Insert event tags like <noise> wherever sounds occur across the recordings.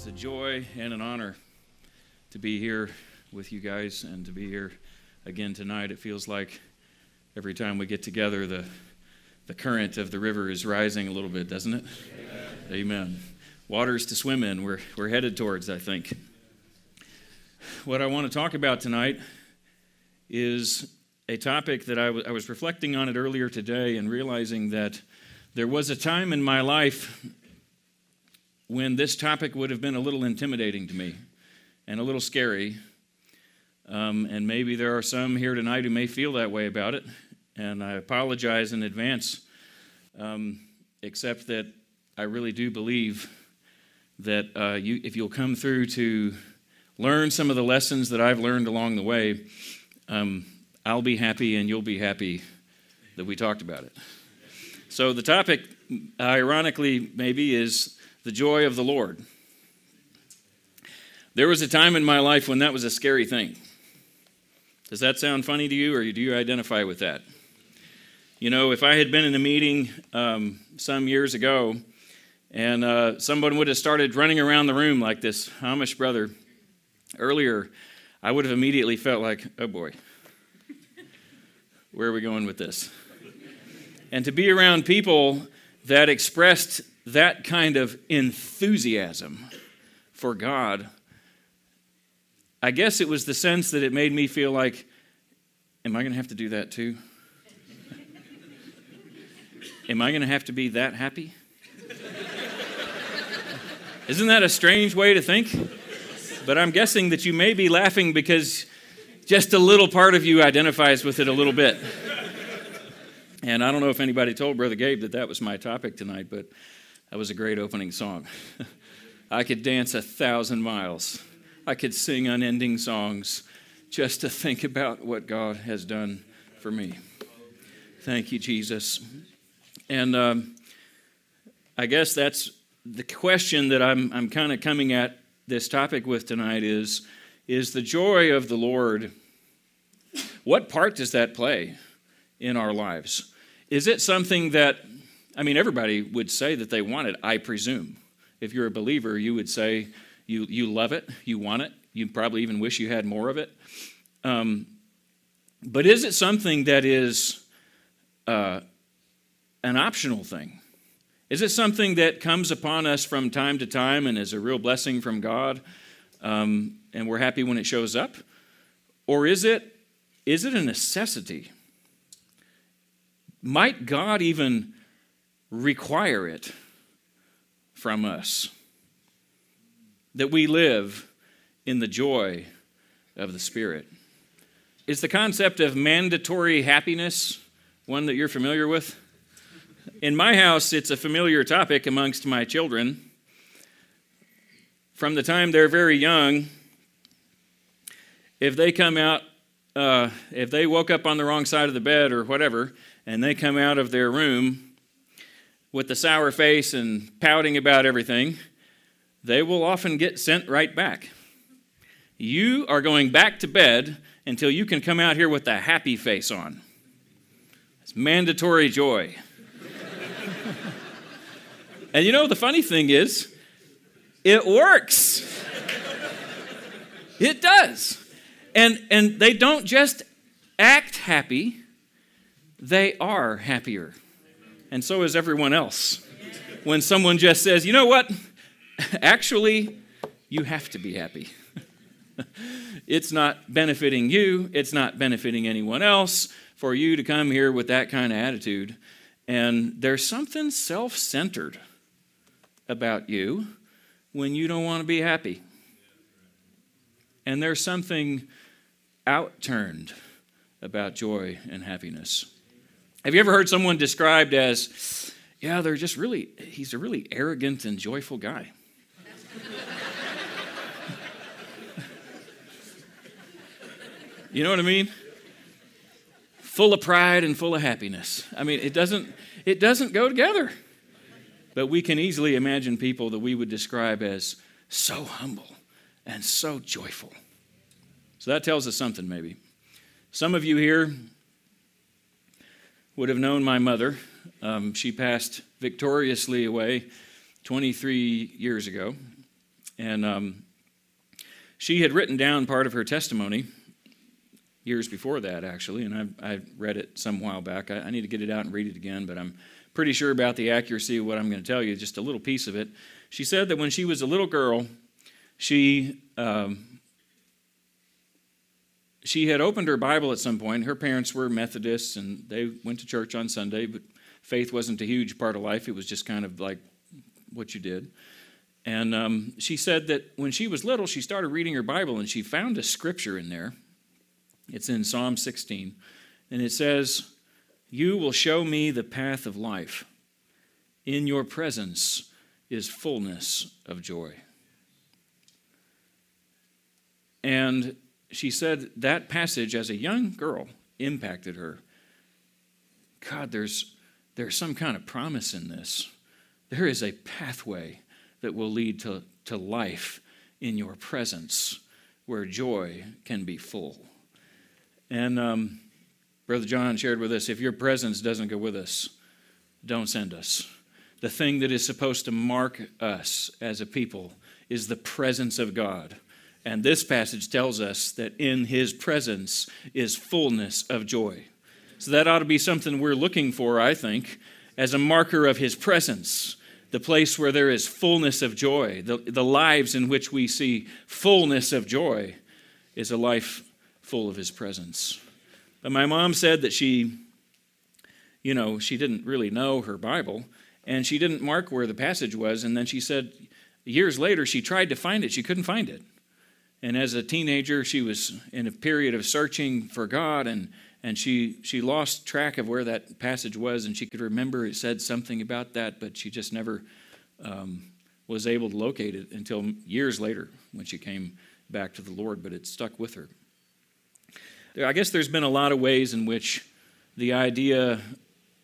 is a joy and an honor to be here with you guys and to be here again tonight. It feels like every time we get together, the, the current of the river is rising a little bit, doesn't it? Amen. Amen. Waters to swim in, we're, we're headed towards, I think. What I want to talk about tonight is a topic that I, w- I was reflecting on it earlier today and realizing that there was a time in my life when this topic would have been a little intimidating to me and a little scary. Um, and maybe there are some here tonight who may feel that way about it. And I apologize in advance, um, except that I really do believe that uh, you, if you'll come through to learn some of the lessons that I've learned along the way, um, I'll be happy and you'll be happy that we talked about it. So, the topic, ironically, maybe, is the joy of the Lord. There was a time in my life when that was a scary thing. Does that sound funny to you, or do you identify with that? You know, if I had been in a meeting um, some years ago and uh, someone would have started running around the room like this Amish brother earlier, I would have immediately felt like, oh boy, where are we going with this? And to be around people that expressed that kind of enthusiasm for God, I guess it was the sense that it made me feel like, am I going to have to do that too? am I going to have to be that happy? Isn't that a strange way to think? But I'm guessing that you may be laughing because just a little part of you identifies with it a little bit. And I don't know if anybody told Brother Gabe that that was my topic tonight, but that was a great opening song. <laughs> I could dance a thousand miles. I could sing unending songs just to think about what God has done for me. Thank you, Jesus. And um, I guess that's the question that I'm, I'm kind of coming at this topic with tonight is, is the joy of the Lord, what part does that play in our lives? Is it something that I mean, everybody would say that they want it, I presume. If you're a believer, you would say you, you love it, you want it, you probably even wish you had more of it. Um, but is it something that is uh, an optional thing? Is it something that comes upon us from time to time and is a real blessing from God, um, and we're happy when it shows up? Or is it, is it a necessity? Might God even require it from us. That we live in the joy of the Spirit. Is the concept of mandatory happiness one that you're familiar with? In my house, it's a familiar topic amongst my children. From the time they're very young, if they come out, uh, if they woke up on the wrong side of the bed or whatever, and they come out of their room with the sour face and pouting about everything, they will often get sent right back. You are going back to bed until you can come out here with a happy face on. It's mandatory joy. <laughs> and you know, the funny thing is, it works. <laughs> it does. And, and they don't just act happy, they are happier and so is everyone else. When someone just says, you know what, actually, you have to be happy. <laughs> it's not benefiting you, it's not benefiting anyone else for you to come here with that kind of attitude. And there's something self centered about you when you don't want to be happy. And there's something outturned about joy and happiness. Have you ever heard someone described as, yeah, they're just really, he's a really arrogant and joyful guy? <laughs> you know what I mean? Full of pride and full of happiness. I mean, it doesn't, it doesn't go together. But we can easily imagine people that we would describe as so humble and so joyful. So that tells us something, maybe. Some of you here would have known my mother. Um, she passed victoriously away 23 years ago. And um, she had written down part of her testimony years before that, actually, and I, I read it some while back. I, I, need to get it out and read it again, but I'm pretty sure about the accuracy of what I'm going to tell you, just a little piece of it. She said that when she was a little girl, she. Um, she had opened her Bible at some point. Her parents were Methodists and they went to church on Sunday, but faith wasn't a huge part of life. It was just kind of like what you did. And um, she said that when she was little, she started reading her Bible and she found a scripture in there. It's in Psalm 16. And it says, You will show me the path of life. In your presence is fullness of joy. And she said that passage as a young girl impacted her. God, there's, there's some kind of promise in this. There is a pathway that will lead to, to life in your presence where joy can be full. And um, Brother John shared with us if your presence doesn't go with us, don't send us. The thing that is supposed to mark us as a people is the presence of God. And this passage tells us that in his presence is fullness of joy. So that ought to be something we're looking for, I think, as a marker of his presence the place where there is fullness of joy, the, the lives in which we see fullness of joy, is a life full of His presence. But my mom said that she, you know, she didn't really know her Bible, and she didn't mark where the passage was, and then she said years later she tried to find it, she couldn't find it. And as a teenager, she was in a period of searching for God, and and she she lost track of where that passage was and she could remember it said something about that but she just never um, was able to locate it until years later when she came back to the lord but it stuck with her. I guess there's been a lot of ways in which the idea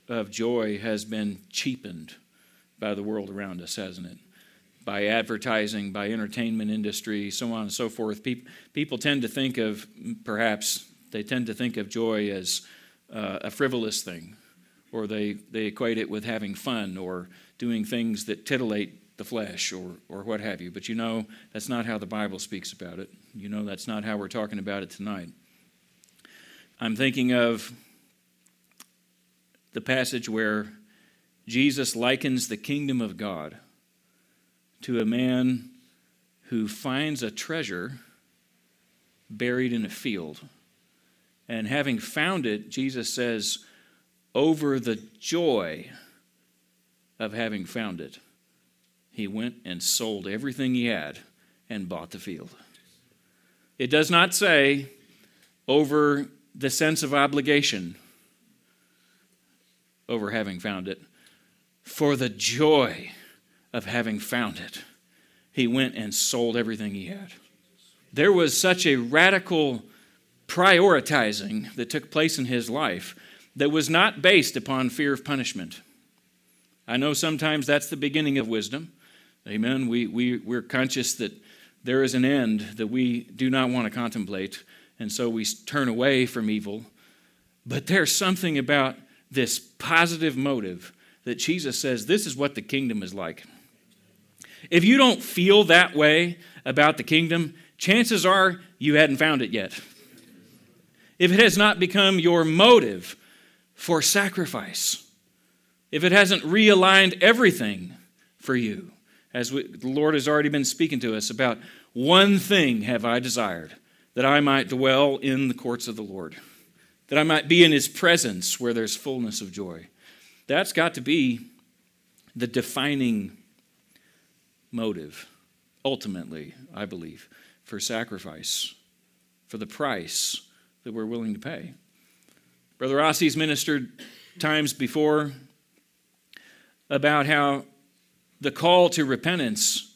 of joy has been cheapened by the world around us hasn't it by advertising by entertainment industry so on and so forth people, people tend to think of perhaps they tend to think of joy as uh, a frivolous thing, or they, they equate it with having fun or doing things that titillate the flesh or, or what have you. But you know, that's not how the Bible speaks about it. You know, that's not how we're talking about it tonight. I'm thinking of the passage where Jesus likens the kingdom of God to a man who finds a treasure buried in a field. And having found it, Jesus says, over the joy of having found it, he went and sold everything he had and bought the field. It does not say over the sense of obligation over having found it. For the joy of having found it, he went and sold everything he had. There was such a radical prioritizing that took place in his life that was not based upon fear of punishment. I know sometimes that's the beginning of wisdom. Amen. We, we, we're conscious that there is an end that we do not want to contemplate, and so we turn away from evil. But there's something about this positive motive that Jesus says this is what the kingdom is like. If you don't feel that way about the kingdom, chances are you hadn't found it yet if it has not become your motive for sacrifice, if it hasn't realigned everything for you, as we, the Lord has already been speaking to us about one thing have I desired, that I might dwell in the courts of the Lord, that I might be in his presence where there's fullness of joy. That's got to be the defining motive, ultimately, I believe, for sacrifice, for the price that we're willing to pay. Brother Rossi's ministered times before about how the call to repentance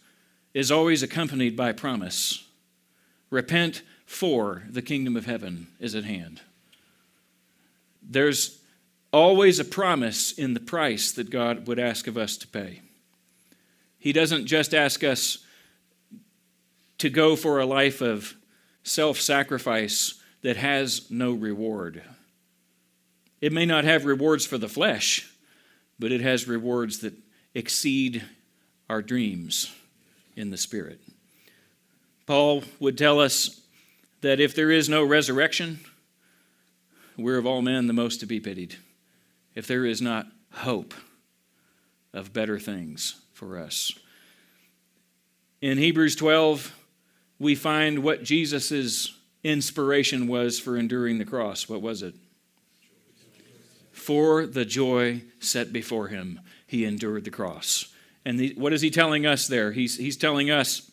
is always accompanied by promise. Repent, for the kingdom of heaven is at hand. There's always a promise in the price that God would ask of us to pay. He doesn't just ask us to go for a life of self sacrifice that has no reward. It may not have rewards for the flesh, but it has rewards that exceed our dreams in the spirit. Paul would tell us that if there is no resurrection, we're of all men the most to be pitied. If there is not hope of better things for us. In Hebrews 12, we find what Jesus' inspiration was for enduring the cross. What was it? For the joy set before him, he endured the cross. And the, what is he telling us there? He's, he's telling us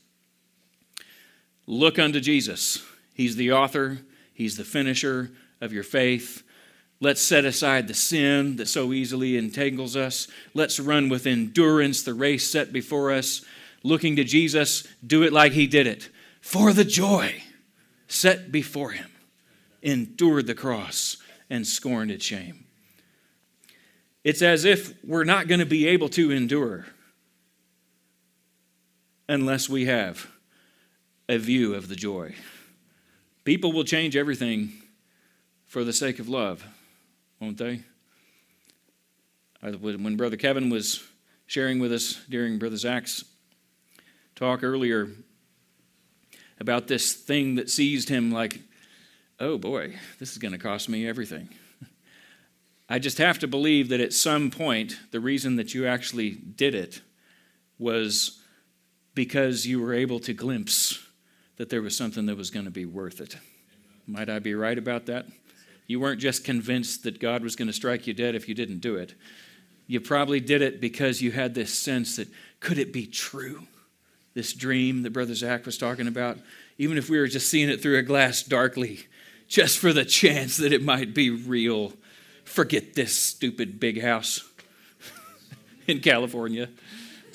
look unto Jesus. He's the author, he's the finisher of your faith. Let's set aside the sin that so easily entangles us. Let's run with endurance the race set before us. Looking to Jesus, do it like he did it for the joy set before him, endured the cross and scorned its shame. It's as if we're not going to be able to endure unless we have a view of the joy. People will change everything for the sake of love, won't they? When Brother Kevin was sharing with us during Brother Zach's talk earlier about this thing that seized him like, oh boy, this is going to cost me everything. <laughs> I just have to believe that at some point, the reason that you actually did it was because you were able to glimpse that there was something that was going to be worth it. Might I be right about that? You weren't just convinced that God was going to strike you dead if you didn't do it. You probably did it because you had this sense that could it be true? This dream that Brother Zach was talking about, even if we were just seeing it through a glass darkly, just for the chance that it might be real. Forget this stupid big house <laughs> in California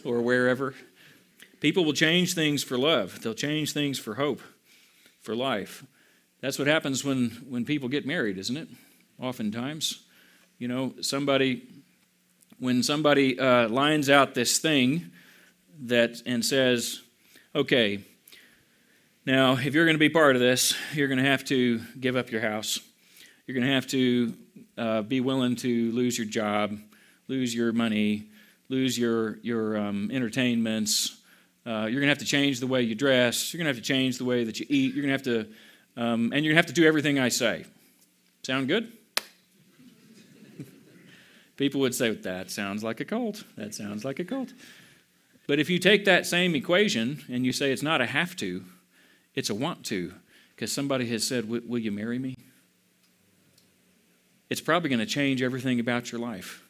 or wherever. People will change things for love, they'll change things for hope, for life. That's what happens when, when people get married, isn't it? Oftentimes. You know, somebody, when somebody uh, lines out this thing that and says, okay, now if you're going to be part of this, you're going to have to give up your house. You're going to have to uh, be willing to lose your job, lose your money, lose your, your um, entertainments, uh, you're going to have to change the way you dress. You're going to have to change the way that you eat. You're going to have to, um, and you're going to have to do everything I say. Sound good? <laughs> People would say, that sounds like a cult. That sounds like a cult. But if you take that same equation and you say it's not a have to, it's a want to, because somebody has said, Will you marry me? It's probably going to change everything about your life.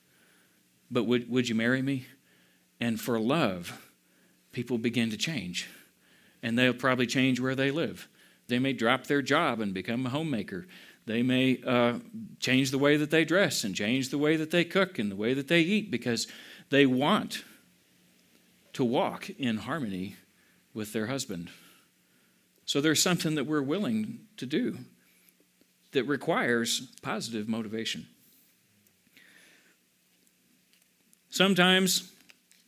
But would, would you marry me? And for love, people begin to change. And they'll probably change where they live. They may drop their job and become a homemaker. They may uh, change the way that they dress and change the way that they cook and the way that they eat because they want to walk in harmony with their husband. So there's something that we're willing to do that requires positive motivation. Sometimes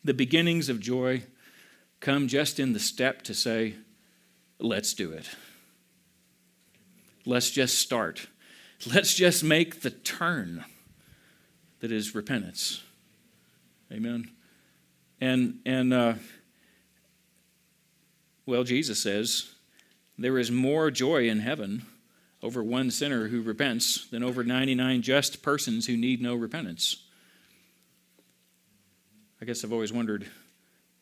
the beginnings of joy come just in the step to say, let's do it. Let's just start. Let's just make the turn that is repentance. Amen. And and uh, well, Jesus says there is more joy in heaven over one sinner who repents than over 99 just persons who need no repentance. I guess I've always wondered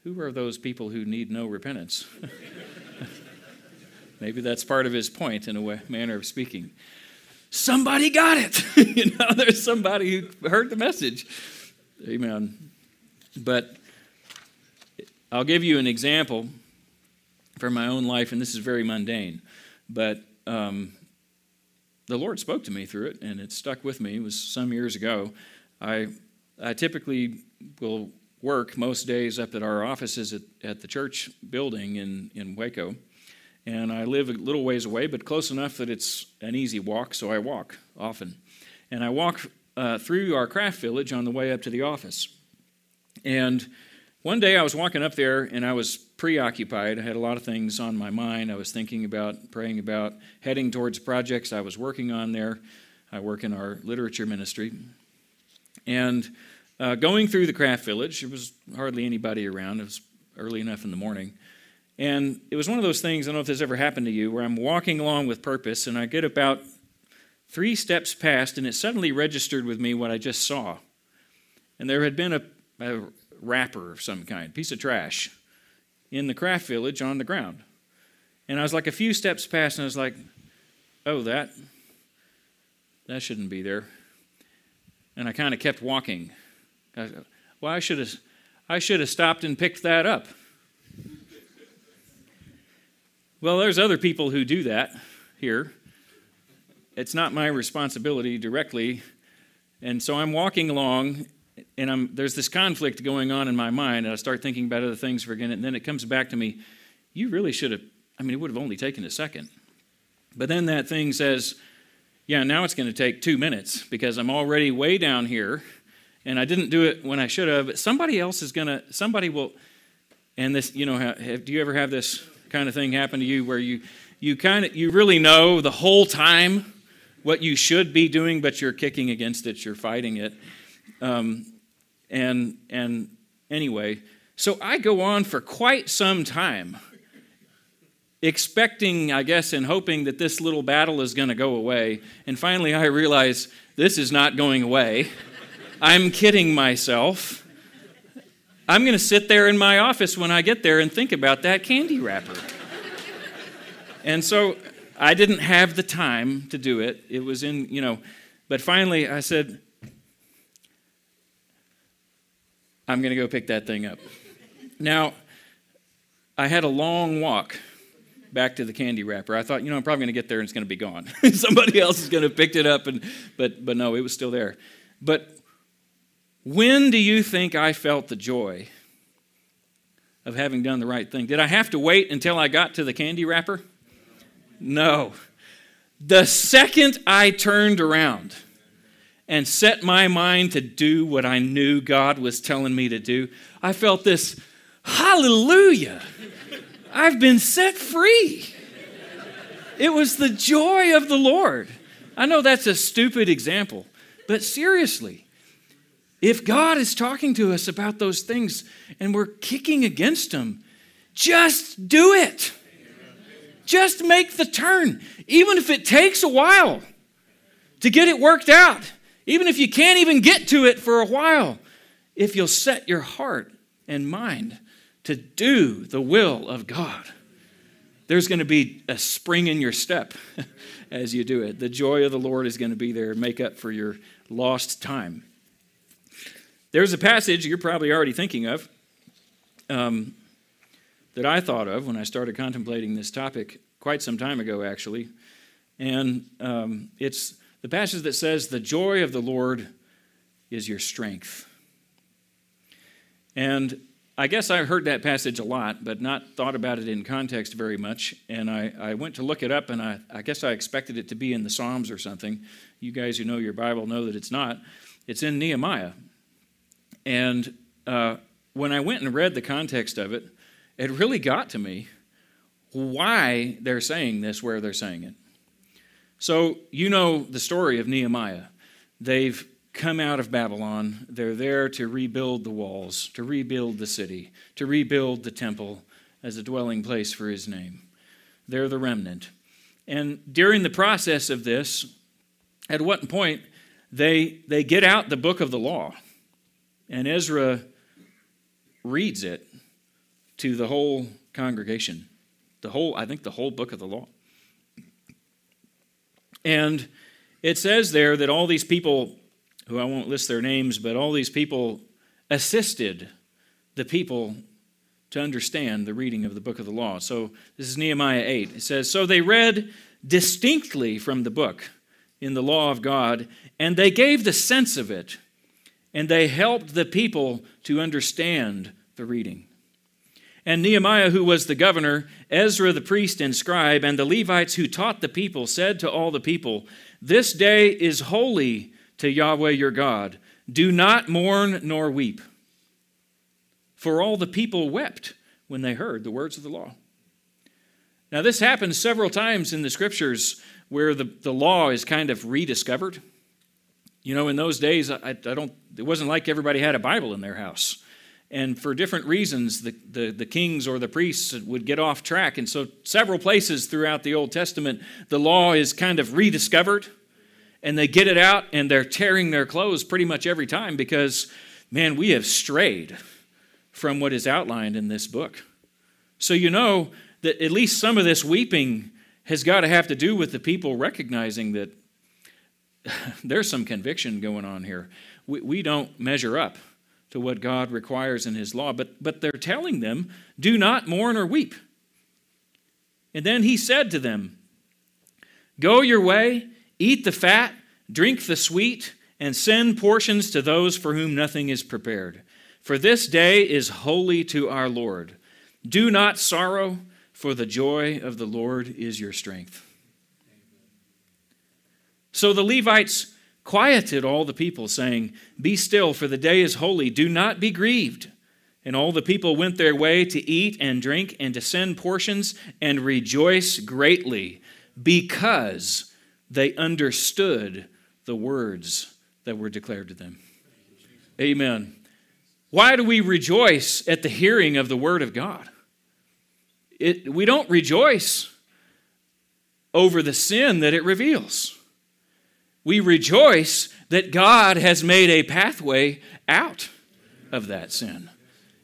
who are those people who need no repentance? <laughs> Maybe that's part of his point in a way, manner of speaking. Somebody got it. <laughs> you know, there's somebody who heard the message. Amen. But I'll give you an example from my own life, and this is very mundane. But um, the Lord spoke to me through it, and it stuck with me. It was some years ago. I, I typically will work most days up at our offices at, at the church building in, in Waco. And I live a little ways away, but close enough that it's an easy walk, so I walk often. And I walk uh, through our craft village on the way up to the office. And one day I was walking up there and I was preoccupied. I had a lot of things on my mind. I was thinking about, praying about, heading towards projects I was working on there. I work in our literature ministry. And uh, going through the craft village, there was hardly anybody around. It was early enough in the morning. And it was one of those things, I don't know if this ever happened to you, where I'm walking along with purpose and I get about three steps past and it suddenly registered with me what I just saw. And there had been a, a wrapper of some kind, piece of trash, in the craft village on the ground. And I was like a few steps past and I was like, oh, that, that shouldn't be there. And I kind of kept walking. I, well, I should have, I should have stopped and picked that up. Well, there's other people who do that here. It's not my responsibility directly. And so I'm walking along, and I'm, there's this conflict going on in my mind, and I start thinking about other things for again, and then it comes back to me, you really should have, I mean, it would have only taken a second. But then that thing says, yeah, now it's going to take two minutes because I'm already way down here and I didn't do it when I should have. Somebody else is going to, somebody will, and this, you know, have, do you ever have this kind of thing happen to you where you you kind of you really know the whole time what you should be doing, but you're kicking against it, you're fighting it, um, and and anyway, so I go on for quite some time, expecting, I guess, and hoping that this little battle is going to go away, and finally I realize this is not going away. I'm kidding myself. I'm going to sit there in my office when I get there and think about that candy wrapper. and so I didn't have the time to do it. It was in, you know, but finally I said, I'm going to go pick that thing up. Now, I had a long walk back to the candy wrapper. I thought, you know, I'm probably going to get there and it's going to be gone. <laughs> Somebody else is going to have picked it up, and but but no, it was still there. But when do you think I felt the joy of having done the right thing? Did I have to wait until I got to the candy wrapper? No. The second I turned around and set my mind to do what I knew God was telling me to do, I felt this hallelujah. I've been set free. It was the joy of the Lord. I know that's a stupid example, but seriously, if God is talking to us about those things and we're kicking against them, just do it. Just make the turn, even if it takes a while to get it worked out, even if you can't even get to it for a while. If you'll set your heart and mind to do the will of God, there's going to be a spring in your step <laughs> as you do it. The joy of the Lord is going to be there, make up for your lost time. There's a passage you're probably already thinking of um, that I thought of when I started contemplating this topic quite some time ago, actually. And um, it's the passage that says, The joy of the Lord is your strength. And I guess I heard that passage a lot, but not thought about it in context very much. And I, I went to look it up, and I, I guess I expected it to be in the Psalms or something. You guys who know your Bible know that it's not. It's in Nehemiah. And uh, when I went and read the context of it, it really got to me why they're saying this where they're saying it. So, you know the story of Nehemiah. They've come out of Babylon. They're there to rebuild the walls, to rebuild the city, to rebuild the temple as a dwelling place for his name. They're the remnant. And during the process of this, at what point they, they get out the book of the law. And Ezra reads it to the whole congregation, the whole, I think, the whole book of the law. And it says there that all these people, who I won't list their names, but all these people assisted the people to understand the reading of the book of the law. So this is Nehemiah 8. It says, So they read distinctly from the book in the law of God, and they gave the sense of it and they helped the people to understand the reading. And Nehemiah, who was the governor, Ezra the priest and scribe, and the Levites who taught the people said to all the people, This day is holy to Yahweh your God. Do not mourn nor weep. For all the people wept when they heard the words of the law. Now, this happens several times in the scriptures where the, the law is kind of rediscovered. You know, in those days, I, I, don't, it wasn't like everybody had a Bible in their house. and for different reasons, the, the, the, kings or the priests would get off track. And so, several places throughout the Old Testament, the law is kind of rediscovered, and they get it out, and they're tearing their clothes pretty much every time because, man, we have strayed from what is outlined in this book. So, you know that at least some of this weeping has got to have to do with the people recognizing that <laughs> there's some conviction going on here. We, we don't measure up to what God requires in His law. But, but they're telling them, do not mourn or weep. And then He said to them, Go your way, eat the fat, drink the sweet, and send portions to those for whom nothing is prepared. For this day is holy to our Lord. Do not sorrow, for the joy of the Lord is your strength. So the Levites quieted all the people, saying, Be still, for the day is holy. Do not be grieved. And all the people went their way to eat and drink and to send portions and rejoice greatly because they understood the words that were declared to them. Amen. Why do we rejoice at the hearing of the word of God? It, we don't rejoice over the sin that it reveals we rejoice that God has made a pathway out of that sin.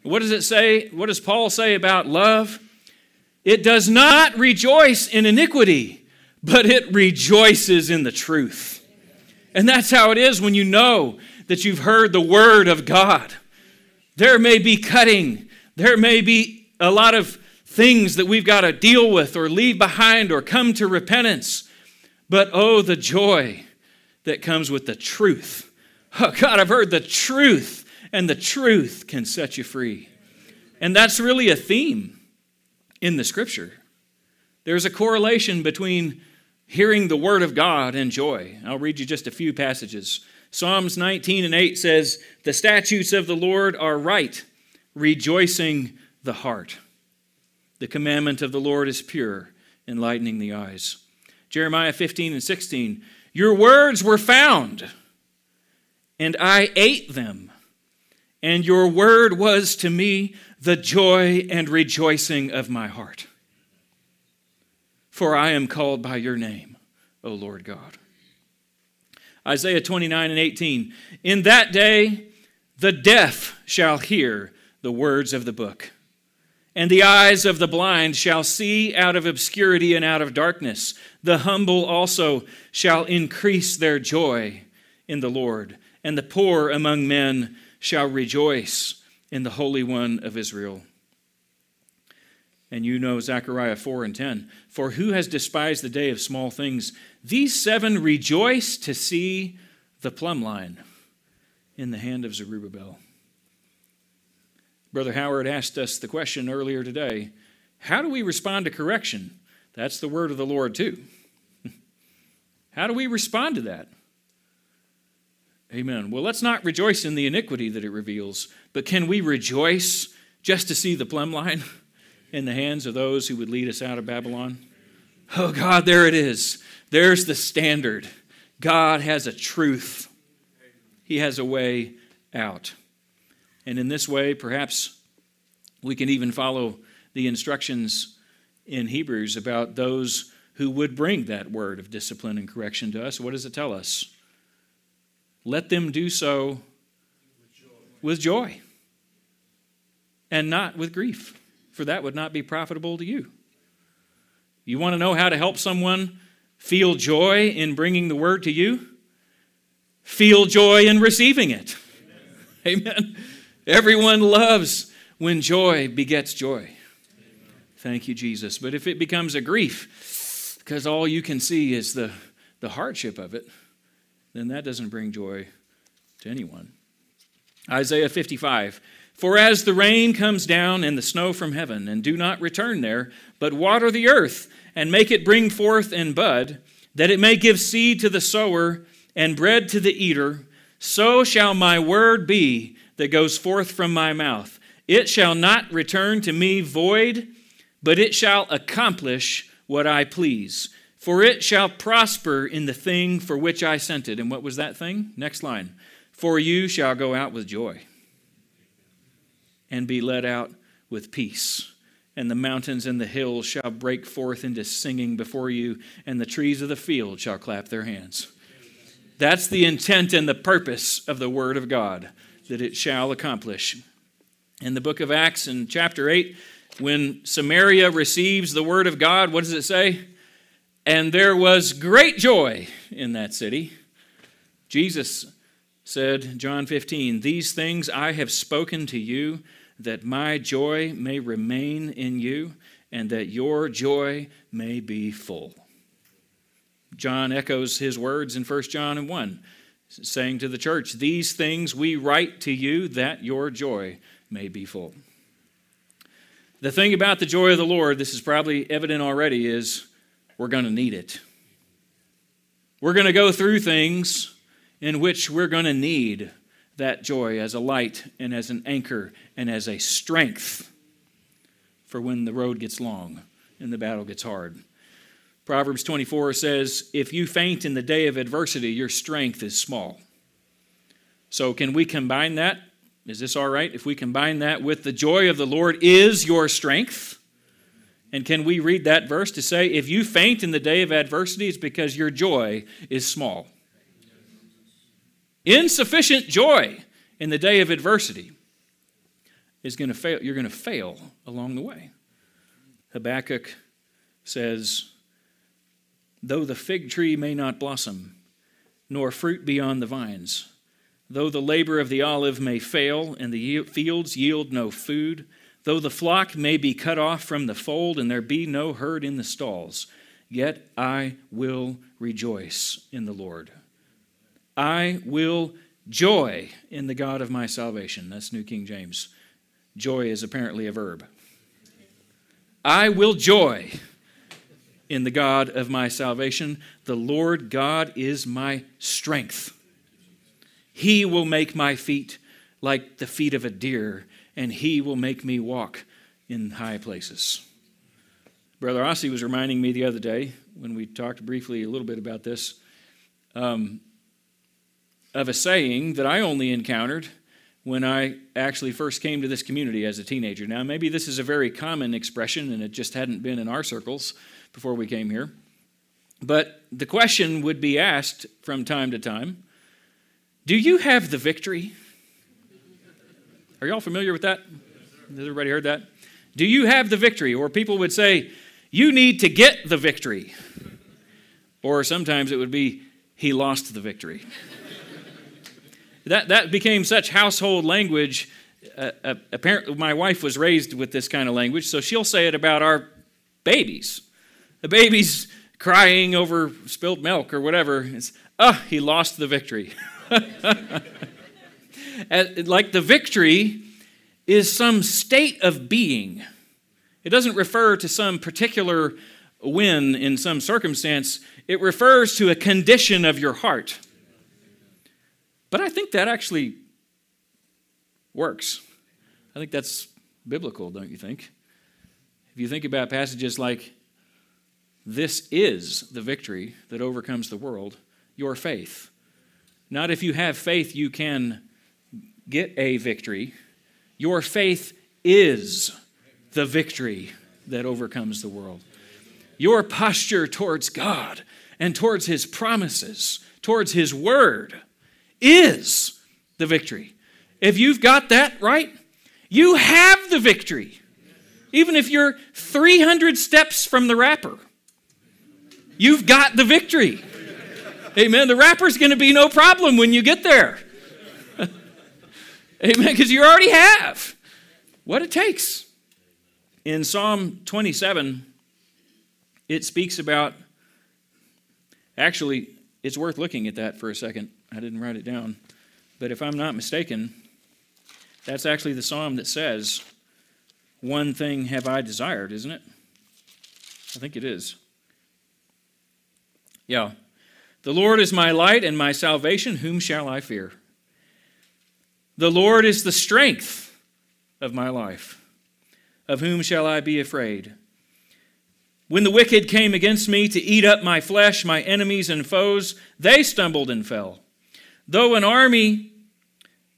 What does it say? What does Paul say about love? It does not rejoice in iniquity, but it rejoices in the truth. And that's how it is when you know that you've heard the word of God. There may be cutting, there may be a lot of things that we've got to deal with or leave behind or come to repentance. But oh, the joy that comes with the truth. <laughs> Oh, God, I've heard the truth, and the truth can set you free. And that's really a theme in the scripture. There's a correlation between hearing the word of God and joy. I'll read you just a few passages. Psalms 19 and 8 says, The statutes of the Lord are right, rejoicing the heart. The commandment of the Lord is pure, enlightening the eyes. Jeremiah 15 and 16, your words were found, and I ate them. And your word was to me the joy and rejoicing of my heart. For I am called by your name, O Lord God. Isaiah 29 and 18. In that day, the deaf shall hear the words of the book and the eyes of the blind shall see out of obscurity and out of darkness. The humble also shall increase their joy in the Lord, and the poor among men shall rejoice in the Holy One of Israel. And you know Zechariah 4 and 10. For who has despised the day of small things? These seven rejoice to see the plumb line in the hand of Zerubbabel. Brother Howard asked us the question earlier today how do we respond to correction? That's the word of the Lord, too. <laughs> how do we respond to that? Amen. Well, let's not rejoice in the iniquity that it reveals, but can we rejoice just to see the plumb line <laughs> in the hands of those who would lead us out of Babylon? Oh, God, there it is. There's the standard. God has a truth, He has a way out. And in this way, perhaps we can even follow the instructions in Hebrews about those who would bring that word of discipline and correction to us. What does it tell us? Let them do so with joy, and not with grief, for that would not be profitable to you. You want to know how to help someone feel joy in bringing the word to you? Feel joy in receiving it. Amen. Amen. Everyone loves when joy begets joy. Thank you, Jesus. But if it becomes a grief, because all you can see is the, the hardship of it, then that doesn't bring joy to anyone. Isaiah 55 For as the rain comes down and the snow from heaven, and do not return there, but water the earth, and make it bring forth and bud, that it may give seed to the sower and bread to the eater, so shall my word be that goes forth from my mouth. It shall not return to me void, but it shall accomplish what I please. For it shall prosper in the thing for which I sent it. And what was that thing? Next line. For you shall go out with joy. and be led out with peace. And the mountains and the hills shall break forth into singing before you, and the trees of the field shall clap their hands. That's the intent and the purpose of the Word of God, that it shall accomplish. In the book of Acts, in chapter 8, when Samaria receives the Word of God, what does it say? And there was great joy in that city. Jesus said, John 15, These things I have spoken to you, that my joy may remain in you, and that your joy may be full. John echoes his words in 1 John 1, saying to the church, These things we write to you, that your joy may be full. The thing about the joy of the Lord, this is probably evident already, is we're going to need it. We're going to go through things in which we're going to need that joy as a light and as an anchor and as a strength for when the road gets long and the battle gets hard. Proverbs 24 says, If you faint in the day of adversity, your strength is small. So, can we combine that? Is this all right? If we combine that with the joy of the Lord is your strength? And can we read that verse to say, if you faint in the day of adversity, it's because your joy is small? Insufficient joy in the day of adversity is going to fail. You're going to fail along the way. Habakkuk says, Though the fig tree may not blossom, nor fruit be on the vines, though the labor of the olive may fail, and the fields yield no food, Though the flock may be cut off from the fold and there be no herd in the stalls, yet I will rejoice in the Lord. I will joy in the God of my salvation. That's New King James. Joy is apparently a verb. I will joy in the God of my salvation. The Lord God is my strength. He will make my feet like the feet of a deer and he will make me walk in high places. Brother Ossie was reminding me the other day when we talked briefly a little bit about this um, of a saying that I only encountered when I actually first came to this community as a teenager. Now, maybe this is a very common expression and it just hadn't been in our circles before we came here. But the question would be asked from time to time Do you have the victory? Are y'all familiar with that? Has everybody heard that? Do you have the victory? Or people would say, You need to get the victory. Or sometimes it would be, He lost the victory. that, that became such household language. Uh, uh, apparently, my wife was raised with this kind of language, so she'll say it about our babies. The baby's crying over spilled milk or whatever. It's, oh, he lost the victory. <laughs> like the victory is some state of being. It doesn't refer to some particular win in some circumstance, it refers to a condition of your heart. But I think that actually works. I think that's biblical, don't you think? If you think about passages like, This is the victory that overcomes the world, your faith. Not if you have faith, you can get a victory. Your faith is the victory that overcomes the world. Your posture towards God and towards His promises, towards His word, is the victory. If you've got that right, you have the victory. Even if you're 300 steps from the wrapper, you've got the victory. Amen. The wrapper's going to be no problem when you get there. <laughs> Amen. Because you already have what it takes. In Psalm 27, it speaks about, actually, it's worth looking at that for a second. I didn't write it down. But if I'm not mistaken, that's actually the psalm that says, One thing have I desired, isn't it? I think it is. Yeah. The Lord is my light and my salvation. Whom shall I fear? The Lord is the strength of my life. Of whom shall I be afraid? When the wicked came against me to eat up my flesh, my enemies and foes, they stumbled and fell. Though an army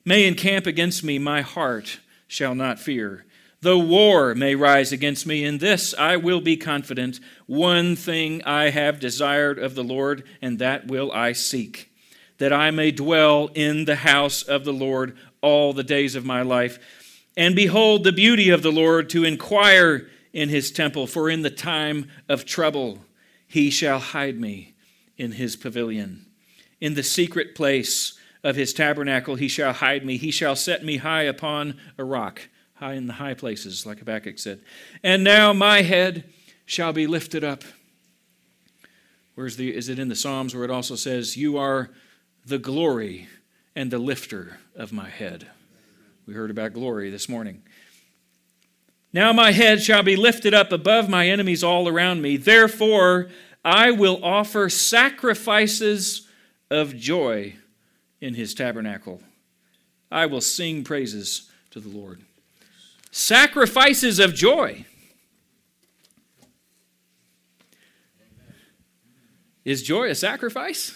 may encamp against me, my heart shall not fear. Though war may rise against me, in this I will be confident. One thing I have desired of the Lord, and that will I seek, that I may dwell in the house of the Lord all the days of my life, and behold the beauty of the Lord, to inquire in his temple. For in the time of trouble he shall hide me in his pavilion. In the secret place of his tabernacle he shall hide me. He shall set me high upon a rock high in the high places, like Habakkuk said. And now my head shall be lifted up. Where's the, is it in the Psalms where it also says, You are the glory and the lifter of my head? We heard about glory this morning. Now my head shall be lifted up above my enemies all around me. Therefore, I will offer sacrifices of joy in his tabernacle. I will sing praises to the Lord sacrifices of joy. Is joy a sacrifice?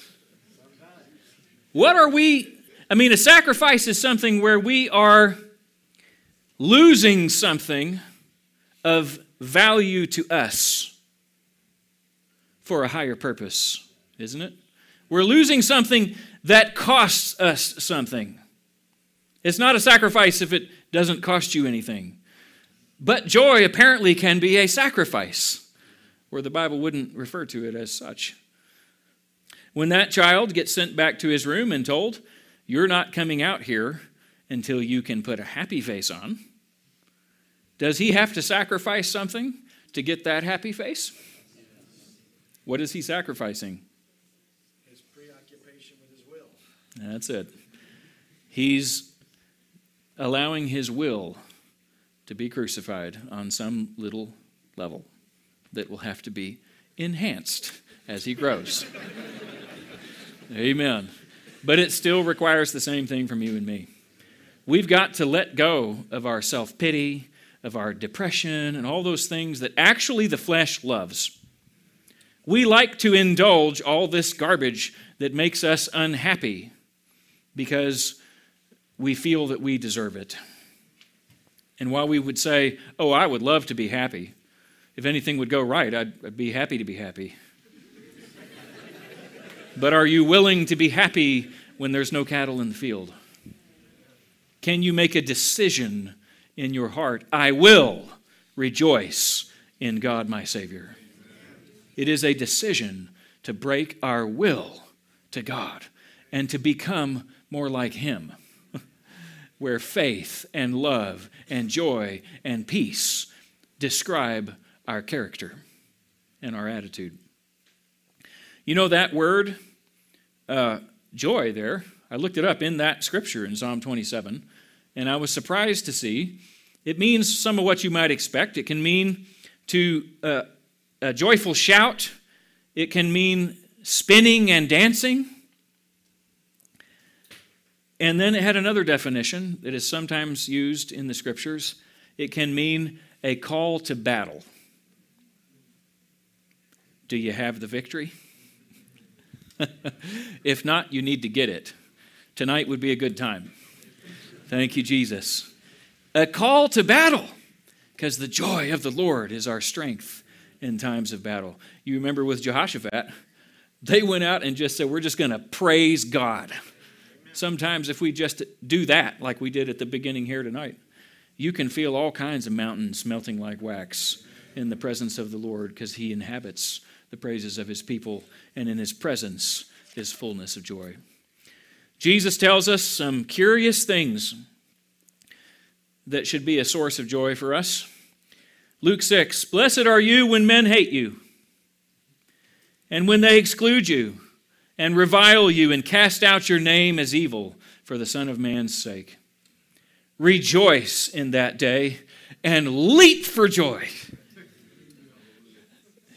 What are we? I mean, a sacrifice is something where we are losing something of value to us for a higher purpose, isn't it? We're losing something that costs us something. It's not a sacrifice if it doesn't cost you anything. But joy apparently can be a sacrifice, where the Bible wouldn't refer to it as such. When that child gets sent back to his room and told, You're not coming out here until you can put a happy face on, does he have to sacrifice something to get that happy face? What is he sacrificing? His preoccupation with his will. That's it. He's allowing his will to be crucified on some little level that will have to be enhanced as he grows. <laughs> Amen. But it still requires the same thing from you and me. We've got to let go of our self pity, of our depression, and all those things that actually the flesh loves. We like to indulge all this garbage that makes us unhappy because we feel that we deserve it. And while we would say, Oh, I would love to be happy, if anything would go right, I'd, I'd be happy to be happy. <laughs> but are you willing to be happy when there's no cattle in the field? Can you make a decision in your heart? I will rejoice in God my Savior. It is a decision to break our will to God and to become more like Him where faith and love and joy and peace describe our character and our attitude. You know that word, uh, joy, there, I looked it up in that scripture in Psalm 27, and I was surprised to see it means some of what you might expect. It can mean to uh, a joyful shout, it can mean spinning and dancing. And then it had another definition that is sometimes used in the scriptures. It can mean a call to battle. Do you have the victory? <laughs> if not, you need to get it. Tonight would be a good time. Thank you, Jesus. A call to battle, because the joy of the Lord is our strength in times of battle. You remember with Jehoshaphat, they went out and just said, We're just going to praise God sometimes if we just do that, like we did at the beginning here tonight, you can feel all kinds of mountains melting like wax in the presence of the Lord because He inhabits the praises of His people, and in His presence is fullness of joy. Jesus tells us some curious things that should be a source of joy for us. Luke 6 Blessed are you when men hate you, and when they exclude you and revile you and cast out your name as evil for the Son of Man's sake. Rejoice in that day and leap for joy.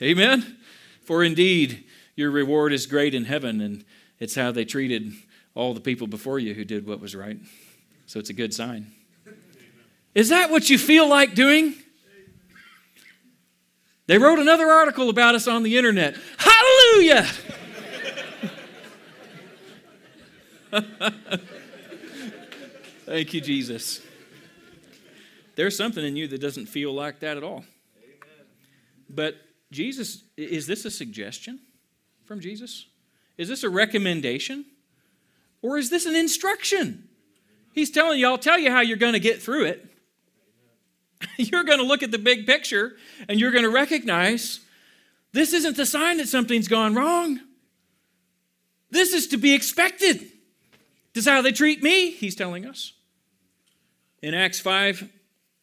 Amen? For indeed, your reward is great in heaven, and it's how they treated all the people before you who did what was right. So it's a good sign. Is that what you feel like doing? They wrote another article about us on the internet. Hallelujah! <laughs> Thank you, Jesus. there's something in you that doesn't feel like that at all. But Jesus, is this a suggestion from Jesus? Is this a recommendation? Or is this an instruction? He's telling you, I'll tell you how you're going to get through it. <laughs> you're going to look at the big picture and you're going to recognize this isn't the sign that something's gone wrong. This is to be expected. This is how they treat me, he's telling us. In Acts 5,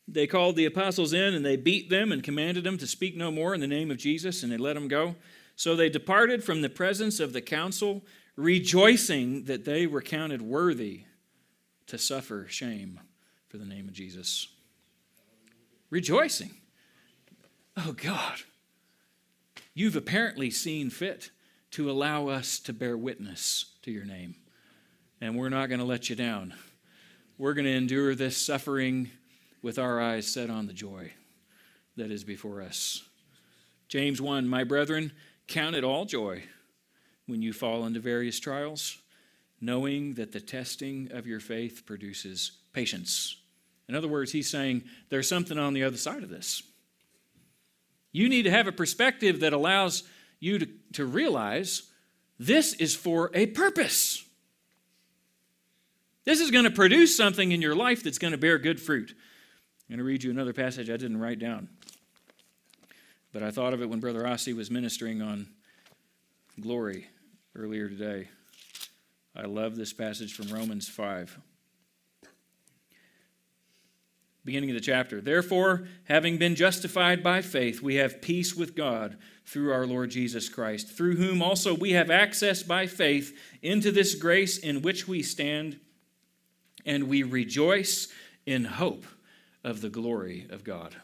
they called the apostles in and they beat them and commanded them to speak no more in the name of Jesus, and they let them go. So they departed from the presence of the council, rejoicing that they were counted worthy to suffer shame for the name of Jesus. Rejoicing. Oh God, you've apparently seen fit to allow us to bear witness to your name, and we're not going to let you down. We're going to endure this suffering with our eyes set on the joy that is before us. James 1 My brethren, count it all joy when you fall into various trials, knowing that the testing of your faith produces patience. In other words, he's saying there's something on the other side of this. You need to have a perspective that allows you to, to realize this is for a purpose. This is going to produce something in your life that's going to bear good fruit. I'm going to read you another passage I didn't write down. But I thought of it when Brother Ossie was ministering on glory earlier today. I love this passage from Romans 5. Beginning of the chapter. Therefore, having been justified by faith, we have peace with God through our Lord Jesus Christ, through whom also we have access by faith into this grace in which we stand, and we rejoice in hope of the glory of God.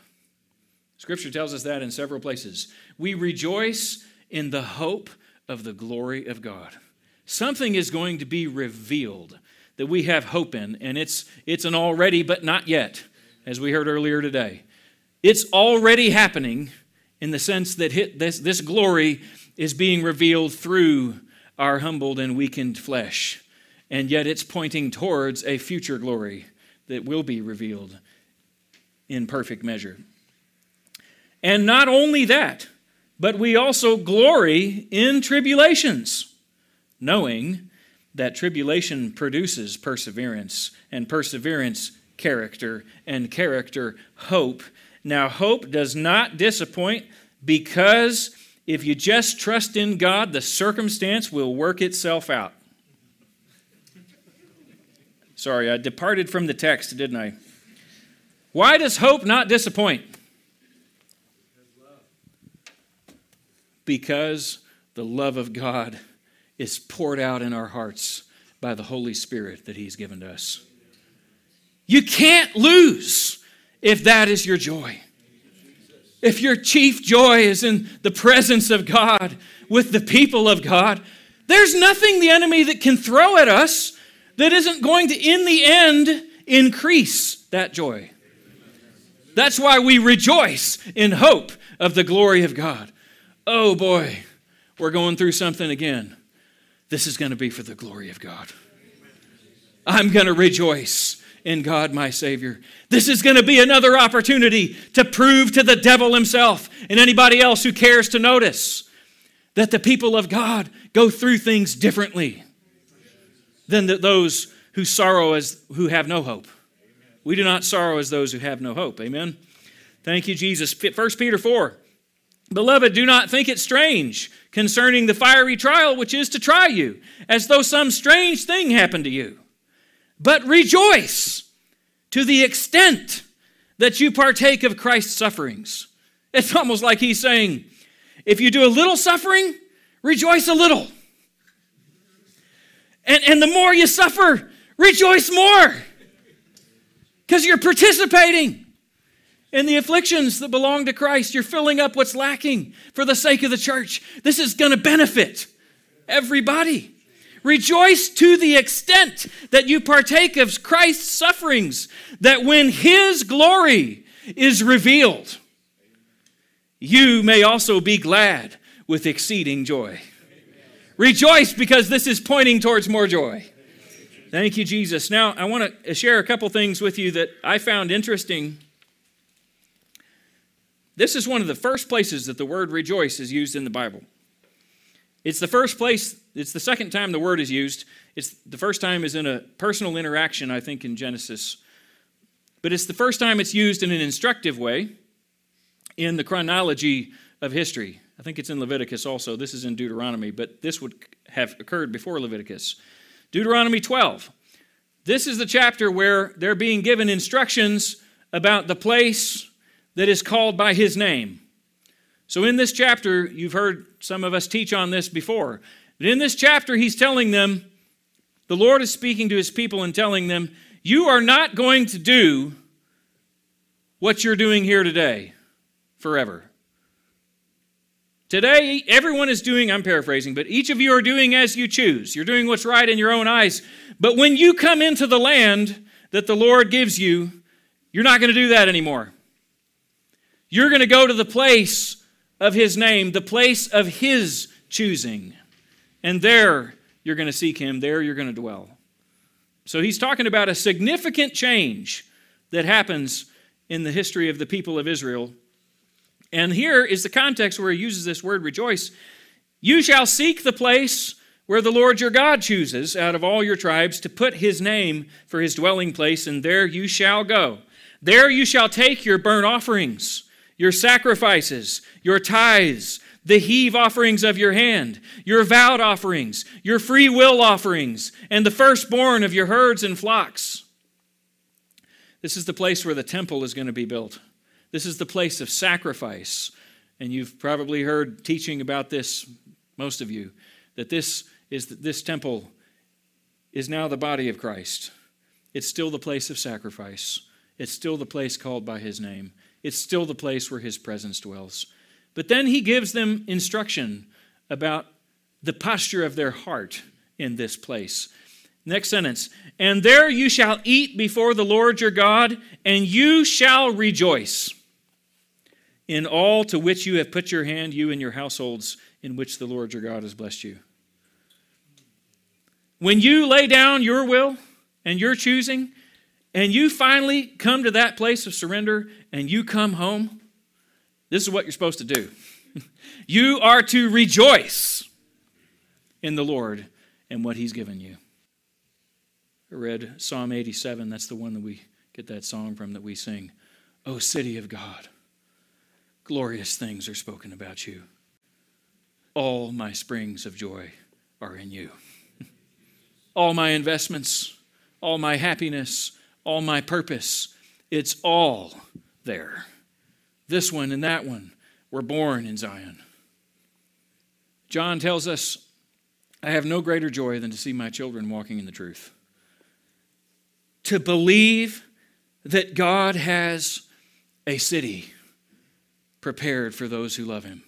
Scripture tells us that in several places. We rejoice in the hope of the glory of God. Something is going to be revealed that we have hope in, and it's, it's an already but not yet, as we heard earlier today. It's already happening in the sense that this, this glory is being revealed through our humbled and weakened flesh, and yet it's pointing towards a future glory that will be revealed in perfect measure. And not only that, but we also glory in tribulations, knowing that tribulation produces perseverance, and perseverance, character, and character, hope. Now, hope does not disappoint because if you just trust in God, the circumstance will work itself out. Sorry, I departed from the text, didn't I? Why does hope not disappoint? Because the love of God is poured out in our hearts by the Holy Spirit that He's given to us. You can't lose if that is your joy. If your chief joy is in the presence of God with the people of God, there's nothing the enemy that can throw at us that isn't going to, in the end, increase that joy. That's why we rejoice in hope of the glory of God. Oh boy, we're going through something again. This is going to be for the glory of God. I'm going to rejoice in God, my Savior. This is going to be another opportunity to prove to the devil himself and anybody else who cares to notice that the people of God go through things differently than those who sorrow as who have no hope. We do not sorrow as those who have no hope. Amen. Thank you, Jesus. 1 Peter 4. Beloved, do not think it strange concerning the fiery trial which is to try you, as though some strange thing happened to you. But rejoice to the extent that you partake of Christ's sufferings. It's almost like he's saying, if you do a little suffering, rejoice a little. And, and the more you suffer, rejoice more because you're participating in the afflictions that belong to Christ. You're filling up what's lacking for the sake of the church. This is going to benefit everybody. Rejoice to the extent that you partake of Christ's sufferings, that when his glory is revealed, you may also be glad with exceeding joy. Rejoice because this is pointing towards more joy. Thank you, Jesus. Now, I want to share a couple things with you that I found interesting This is one of the first places that the word rejoice is used in the Bible. It's the first place, it's the second time the word is used. It's the first time is in a personal interaction, I think, in Genesis. But it's the first time it's used in an instructive way in the chronology of history. I think it's in Leviticus also. This is in Deuteronomy, but this would have occurred before Leviticus. Deuteronomy 12. This is the chapter where they're being given instructions about the place that is called by his name. So, in this chapter, you've heard some of us teach on this before. But in this chapter, he's telling them, the Lord is speaking to his people and telling them, You are not going to do what you're doing here today forever. Today, everyone is doing, I'm paraphrasing, but each of you are doing as you choose. You're doing what's right in your own eyes. But when you come into the land that the Lord gives you, you're not going to do that anymore. You're going to go to the place of His name, the place of His choosing. And there you're going to seek Him, there you're going to dwell. So he's talking about a significant change that happens in the history of the people of Israel. And here is the context where he uses this word rejoice. You shall seek the place where the Lord your God chooses out of all your tribes to put his name for his dwelling place, and there you shall go. There you shall take your burnt offerings your sacrifices, your tithes, the heave offerings of your hand, your vowed offerings, your free will offerings, and the firstborn of your herds and flocks. This is the place where the temple is going to be built. This is the place of sacrifice. And you've probably heard teaching about this, most of you, that this is this temple is now the body of Christ. It's still the place of sacrifice. It's still the place called by his name. It's still the place where his presence dwells. But then he gives them instruction about the posture of their heart in this place. Next sentence And there you shall eat before the Lord your God, and you shall rejoice in all to which you have put your hand, you and your households, in which the Lord your God has blessed you. When you lay down your will and your choosing, and you finally come to that place of surrender and you come home, this is what you're supposed to do. <laughs> you are to rejoice in the Lord and what He's given you. I read Psalm 87. That's the one that we get that song from that we sing. O city of God, glorious things are spoken about you. All my springs of joy are in you. all my investments, all my happiness, all my purpose. It's all there. This one and that one were born in Zion. John tells us, I have no greater joy than to see my children walking in the truth. To believe that God has a city prepared for those who love Him,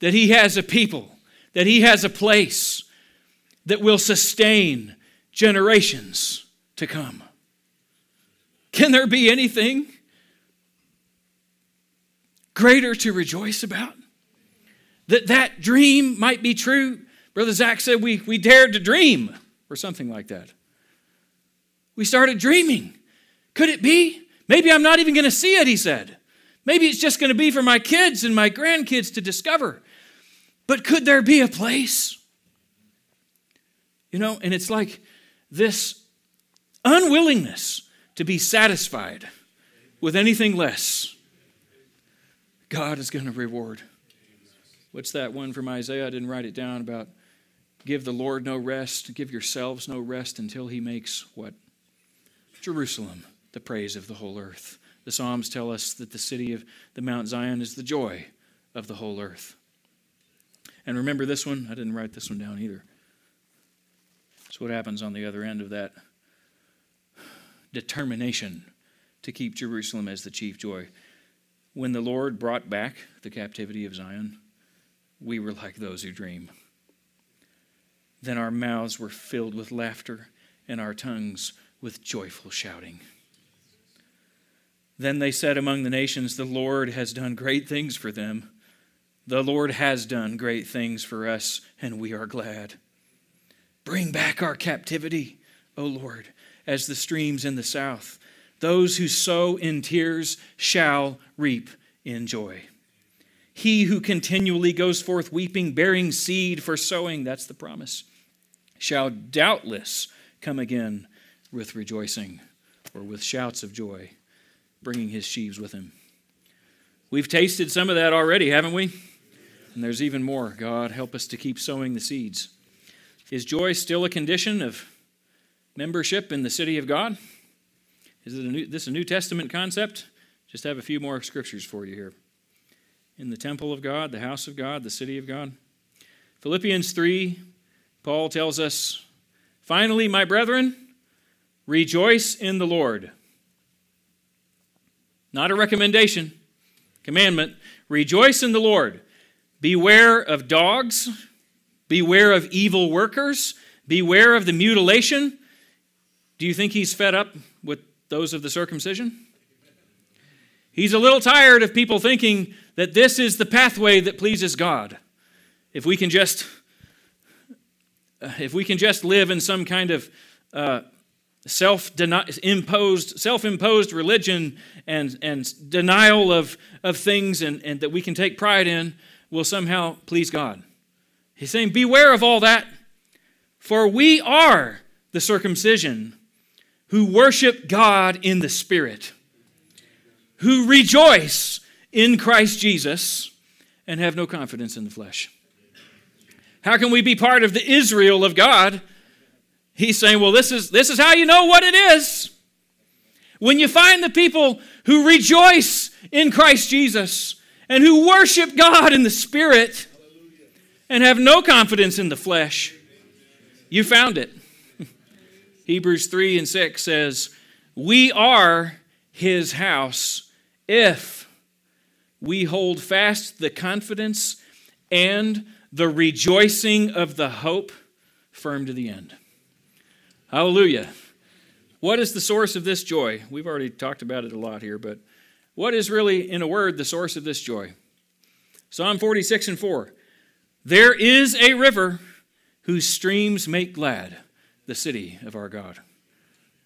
that He has a people, that He has a place that will sustain generations to come. Can there be anything greater to rejoice about? That that dream might be true. Brother Zach said we, we dared to dream, or something like that. We started dreaming. Could it be? Maybe I'm not even going to see it, he said. Maybe it's just going to be for my kids and my grandkids to discover. But could there be a place? You know, and it's like this unwillingness to be satisfied with anything less, God is going to reward. What's that one from Isaiah? I didn't write it down about give the Lord no rest, give yourselves no rest until he makes what? Jerusalem, the praise of the whole earth. The Psalms tell us that the city of the Mount Zion is the joy of the whole earth. And remember this one? I didn't write this one down either. So, what happens on the other end of that determination to keep Jerusalem as the chief joy. When the Lord brought back the captivity of Zion, we were like those who dream. Then our mouths were filled with laughter and our tongues with joyful shouting. Then they said among the nations, The Lord has done great things for them. The Lord has done great things for us, and we are glad. Bring back our captivity, O Lord, as the streams in the south. Those who sow in tears shall reap in joy. He who continually goes forth weeping, bearing seed for sowing, that's the promise, shall doubtless come again with rejoicing or with shouts of joy, bringing his sheaves with him. We've tasted some of that already, haven't we? And there's even more. God, help us to keep sowing the seeds. Is joy still a condition of membership in the city of God? Is it a new, this a New Testament concept? Just have a few more scriptures for you here. In the temple of God, the house of God, the city of God. Philippians 3, Paul tells us, Finally, my brethren, rejoice in the Lord. Not a recommendation, commandment. Rejoice in the Lord. Beware of dogs. Beware of evil workers. Beware of the mutilation. Do you think he's fed up with those of the circumcision? He's a little tired of people thinking that this is the pathway that pleases God. If we can just uh, if we can just live in some kind of uh, self-imposed self-imposed religion and, and denial of, of things and, and that we can take pride in will somehow please God. He's saying, Beware of all that, for we are the circumcision who worship God in the Spirit, who rejoice in Christ Jesus and have no confidence in the flesh. How can we be part of the Israel of God? He's saying, well, this is, this is how you know what it is. When you find the people who rejoice in Christ Jesus and who worship God in the Spirit and have no confidence in the flesh, you found it. <laughs> Hebrews 3 and 6 says, We are his house if we hold fast the confidence and the rejoicing of the hope firm to the end. Hallelujah. What is the source of this joy? We've already talked about it a lot here, but what is really, in a word, the source of this joy? Psalm 46 and 4. There is a river whose streams make glad the city of our God.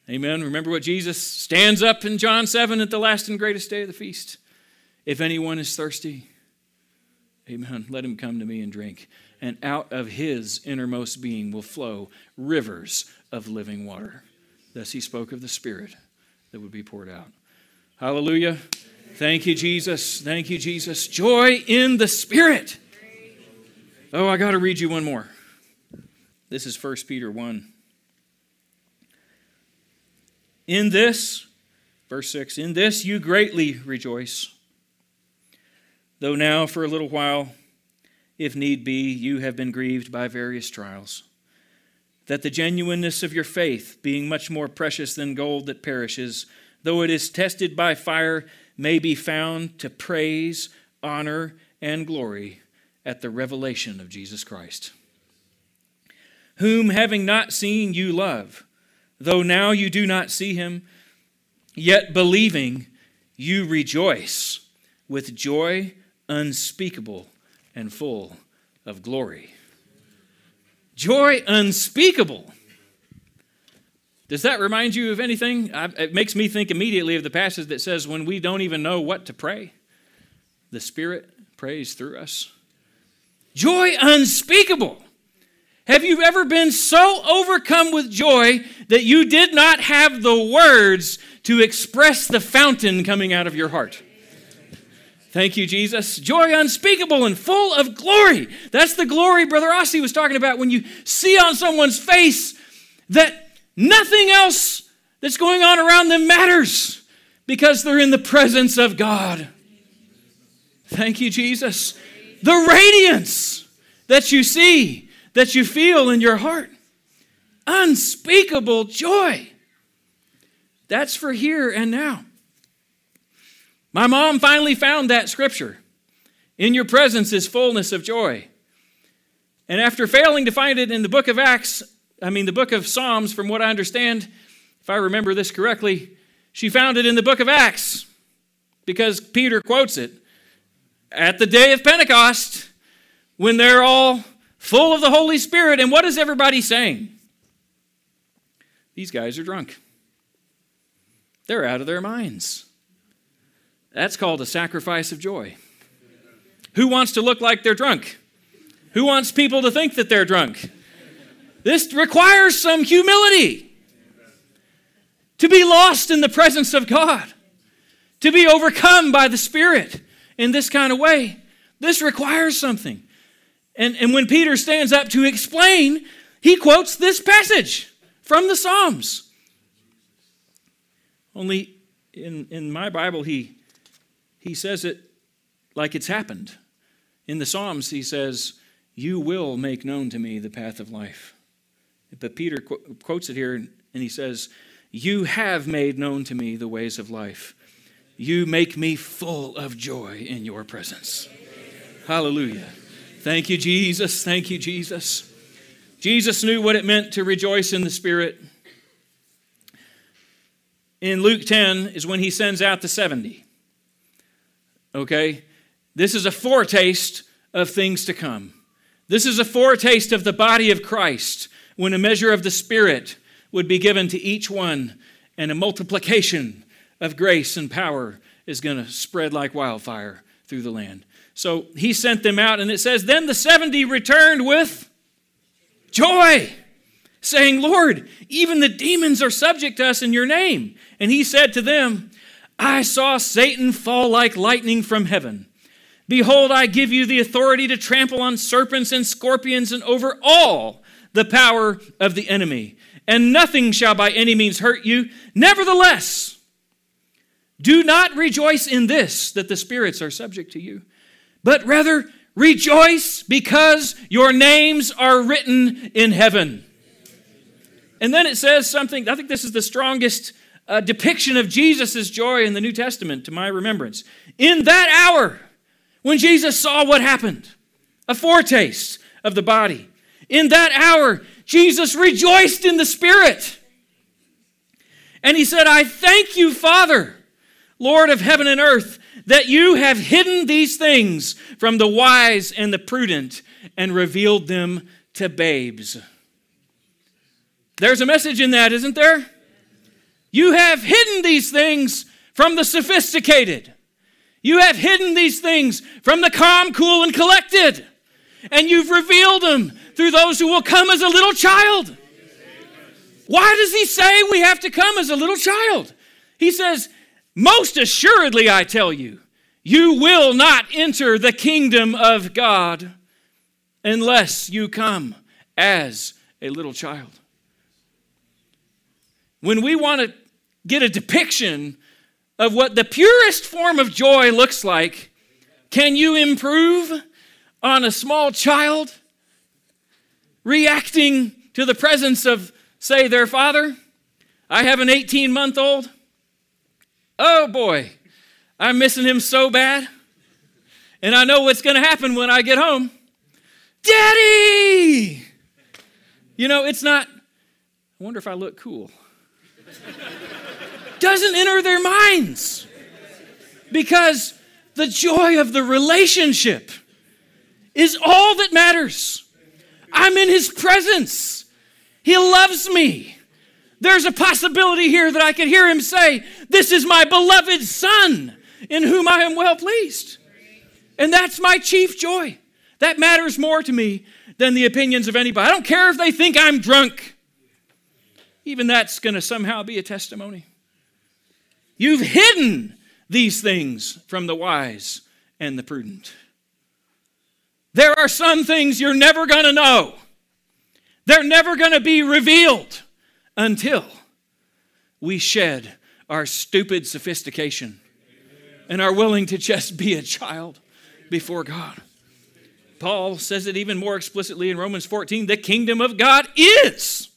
Amen. Remember what Jesus stands up in John 7 at the last and greatest day of the feast. If anyone is thirsty, amen, let him come to me and drink. And out of his innermost being will flow rivers of living water. Thus he spoke of the Spirit that would be poured out. Hallelujah. Thank you, Jesus. Thank you, Jesus. Joy in the Spirit. Oh, I got to read you one more. This is 1 Peter 1. In this, verse 6, in this you greatly rejoice, though now for a little while, if need be, you have been grieved by various trials, that the genuineness of your faith, being much more precious than gold that perishes, though it is tested by fire, may be found to praise, honor, and glory at the revelation of Jesus Christ, whom having not seen you love Though now you do not see him, yet believing, you rejoice with joy unspeakable and full of glory. Joy unspeakable. Does that remind you of anything? It makes me think immediately of the passage that says, when we don't even know what to pray, the Spirit prays through us. Joy unspeakable. Have you ever been so overcome with joy that you did not have the words to express the fountain coming out of your heart? Thank you, Jesus. Joy unspeakable and full of glory. That's the glory Brother Ossie was talking about when you see on someone's face that nothing else that's going on around them matters because they're in the presence of God. Thank you, Jesus. The radiance that you see that you feel in your heart. Unspeakable joy. That's for here and now. My mom finally found that scripture. In your presence is fullness of joy. And after failing to find it in the book of Acts, I mean, the book of Psalms, from what I understand, if I remember this correctly, she found it in the book of Acts because Peter quotes it. At the day of Pentecost, when they're all full of the Holy Spirit. And what is everybody saying? These guys are drunk. They're out of their minds. That's called a sacrifice of joy. Who wants to look like they're drunk? Who wants people to think that they're drunk? This requires some humility. To be lost in the presence of God, to be overcome by the Spirit in this kind of way, this requires something. And, and when Peter stands up to explain, he quotes this passage from the Psalms. Only in, in my Bible, he, he says it like it's happened. In the Psalms, he says, You will make known to me the path of life. But Peter qu- quotes it here and he says, You have made known to me the ways of life. You make me full of joy in your presence. Hallelujah. Thank you, Jesus. Thank you, Jesus. Jesus knew what it meant to rejoice in the Spirit. In Luke 10 is when he sends out the 70. Okay? This is a foretaste of things to come. This is a foretaste of the body of Christ when a measure of the Spirit would be given to each one, and a multiplication of grace and power is going to spread like wildfire through the land. So he sent them out, and it says, Then the 70 returned with joy, saying, Lord, even the demons are subject to us in your name. And he said to them, I saw Satan fall like lightning from heaven. Behold, I give you the authority to trample on serpents and scorpions and over all the power of the enemy, and nothing shall by any means hurt you. Nevertheless, do not rejoice in this, that the spirits are subject to you, but rather rejoice because your names are written in heaven. And then it says something, I think this is the strongest uh, depiction of Jesus' joy in the New Testament to my remembrance. In that hour, when Jesus saw what happened, a foretaste of the body, in that hour, Jesus rejoiced in the Spirit. And he said, I thank you, Father, Lord of heaven and earth, that you have hidden these things from the wise and the prudent and revealed them to babes. There's a message in that, isn't there? You have hidden these things from the sophisticated. You have hidden these things from the calm, cool, and collected. And you've revealed them through those who will come as a little child. Why does he say we have to come as a little child? He says, Most assuredly, I tell you, you will not enter the kingdom of God unless you come as a little child. When we want to get a depiction of what the purest form of joy looks like, can you improve on a small child reacting to the presence of, say, their father. I have an 18 month old. Oh boy, I'm missing him so bad. And I know what's going to happen when I get home. Daddy! You know, it's not, I wonder if I look cool. Doesn't enter their minds because the joy of the relationship is all that matters. I'm in his presence. He loves me. There's a possibility here that I could hear him say, This is my beloved Son in whom I am well pleased. And that's my chief joy. That matters more to me than the opinions of anybody. I don't care if they think I'm drunk. Even that's going to somehow be a testimony. You've hidden these things from the wise and the prudent. There are some things you're never going to know. They're never going to be revealed until we shed our stupid sophistication and are willing to just be a child before God. Paul says it even more explicitly in Romans 14 the kingdom of God is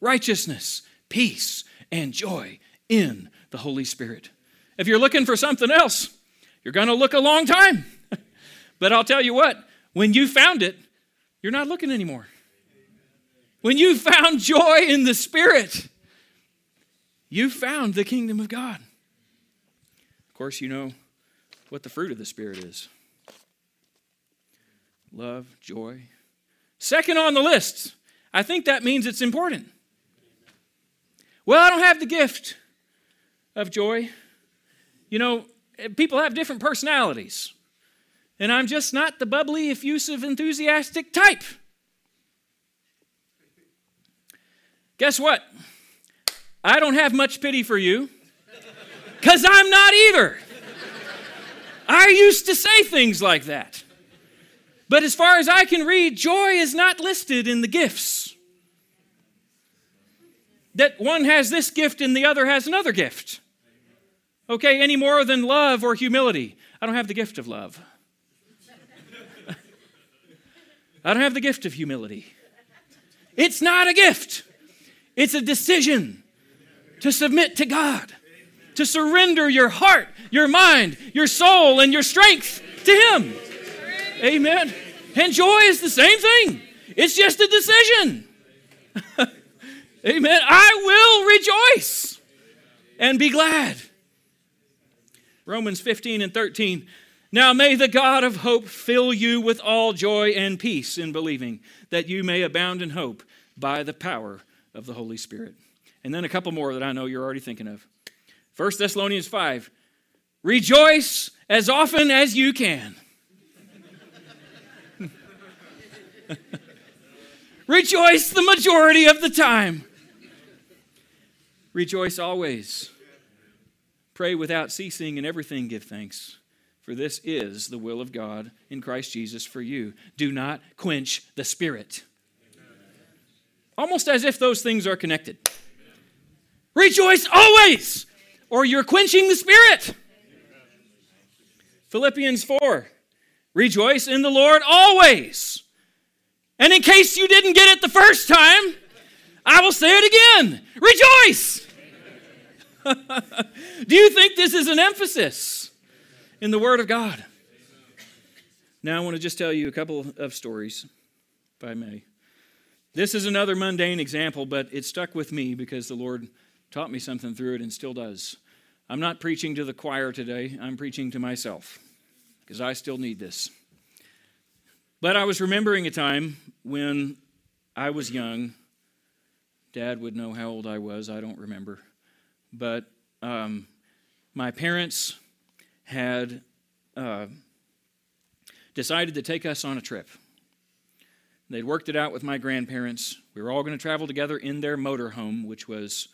righteousness, peace, and joy in the Holy Spirit. If you're looking for something else, you're going to look a long time. <laughs> but I'll tell you what, when you found it, you're not looking anymore. When you found joy in the Spirit, you found the kingdom of God. Of course, you know what the fruit of the Spirit is love, joy. Second on the list, I think that means it's important. Well, I don't have the gift of joy. You know, eh, people have different personalities. And I'm just not the bubbly, effusive, enthusiastic type. Guess what? I don't have much pity for you because I'm not either. I used to say things like that. But as far as I can read, joy is not listed in the gifts. That one has this gift and the other has another gift. Okay, any more than love or humility. I don't have the gift of love. <laughs> I don't have the gift of humility. It's not a gift. It's a decision to submit to God, to surrender your heart, your mind, your soul, and your strength to Him. Amen. And joy is the same thing, it's just a decision. <laughs> Amen. I will rejoice and be glad. Romans 15 and 13. Now may the God of hope fill you with all joy and peace in believing, that you may abound in hope by the power of the Holy Spirit. And then a couple more that I know you're already thinking of. 1 Thessalonians 5 Rejoice as often as you can. <laughs> Rejoice the majority of the time. Rejoice always. Pray without ceasing, and everything give thanks. For this is the will of God in Christ Jesus for you. Do not quench the Spirit almost as if those things are connected. Rejoice always, or you're quenching the spirit. Philippians 4 Rejoice in the Lord always. And in case you didn't get it the first time, I will say it again Rejoice! <laughs> Do you think this is an emphasis in the Word of God? Now, I want to just tell you a couple of stories, if I may. This is another mundane example, but it stuck with me because the Lord taught me something through it and still does. I'm not preaching to the choir today, I'm preaching to myself because I still need this. But I was remembering a time when I was young. Dad would know how old I was, I don't remember. But um, my parents had uh, decided to take us on a trip. They'd worked it out with my grandparents. We were all going to travel together in their motorhome, which was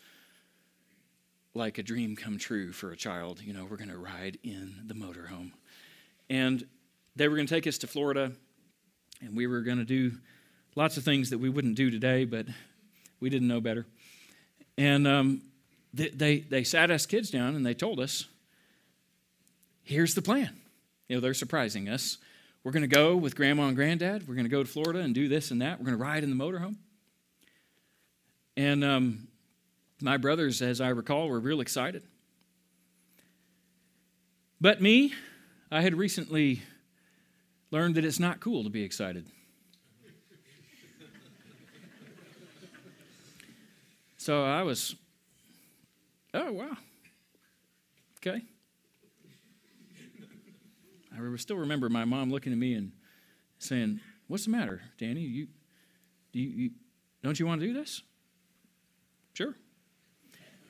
like a dream come true for a child. You know, we're going to ride in the motorhome. And they were going to take us to Florida, and we were going to do lots of things that we wouldn't do today, but we didn't know better. And um, they, they, they sat us kids down and they told us, here's the plan. You know, they're surprising us. We're going to go with grandma and granddad. We're going to go to Florida and do this and that. We're going to ride in the motorhome. And um, my brothers, as I recall, were real excited. But me, I had recently learned that it's not cool to be excited. So I was, oh, wow. Okay. I still remember my mom looking at me and saying, What's the matter, Danny? You, do you, you, don't you want to do this? Sure.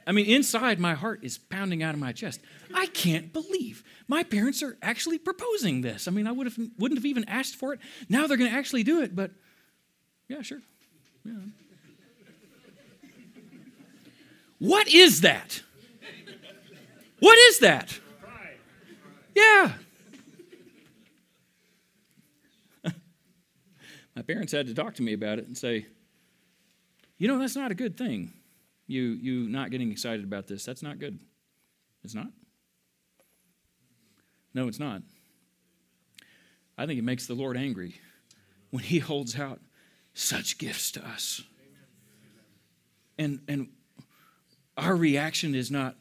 I mean, inside my heart is pounding out of my chest. I can't believe my parents are actually proposing this. I mean, I would have, wouldn't have even asked for it. Now they're going to actually do it, but yeah, sure. Yeah. What is that? What is that? Yeah. <laughs> my parents had to talk to me about it and say, you know, that's not a good thing. You, you not getting excited about this. That's not good. It's not. No, it's not. I think it makes the Lord angry when He holds out such gifts to us. And, and our reaction is not,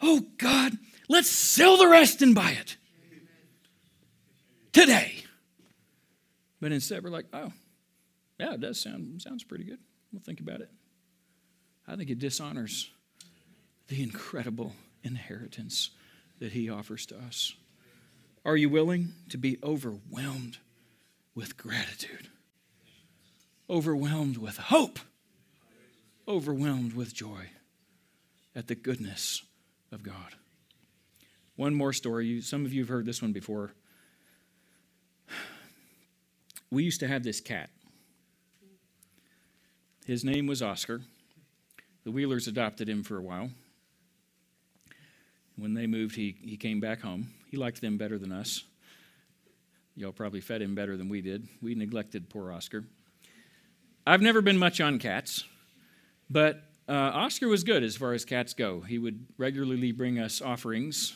oh God, let's sell the rest and buy it today. But instead, we're like, oh, yeah, it does sound sounds pretty good. We'll think about it. I think it dishonors the incredible inheritance that He offers to us. Are you willing to be overwhelmed with gratitude? Overwhelmed with hope? Overwhelmed with joy at the goodness of God? One more story. Some of you have heard this one before. We used to have this cat. His name was Oscar. The Wheelers adopted him for a while. When they moved, he, he came back home. He liked them better than us. Y'all probably fed him better than we did. We neglected poor Oscar. I've never been much on cats, but uh, Oscar was good as far as cats go. He would regularly bring us offerings,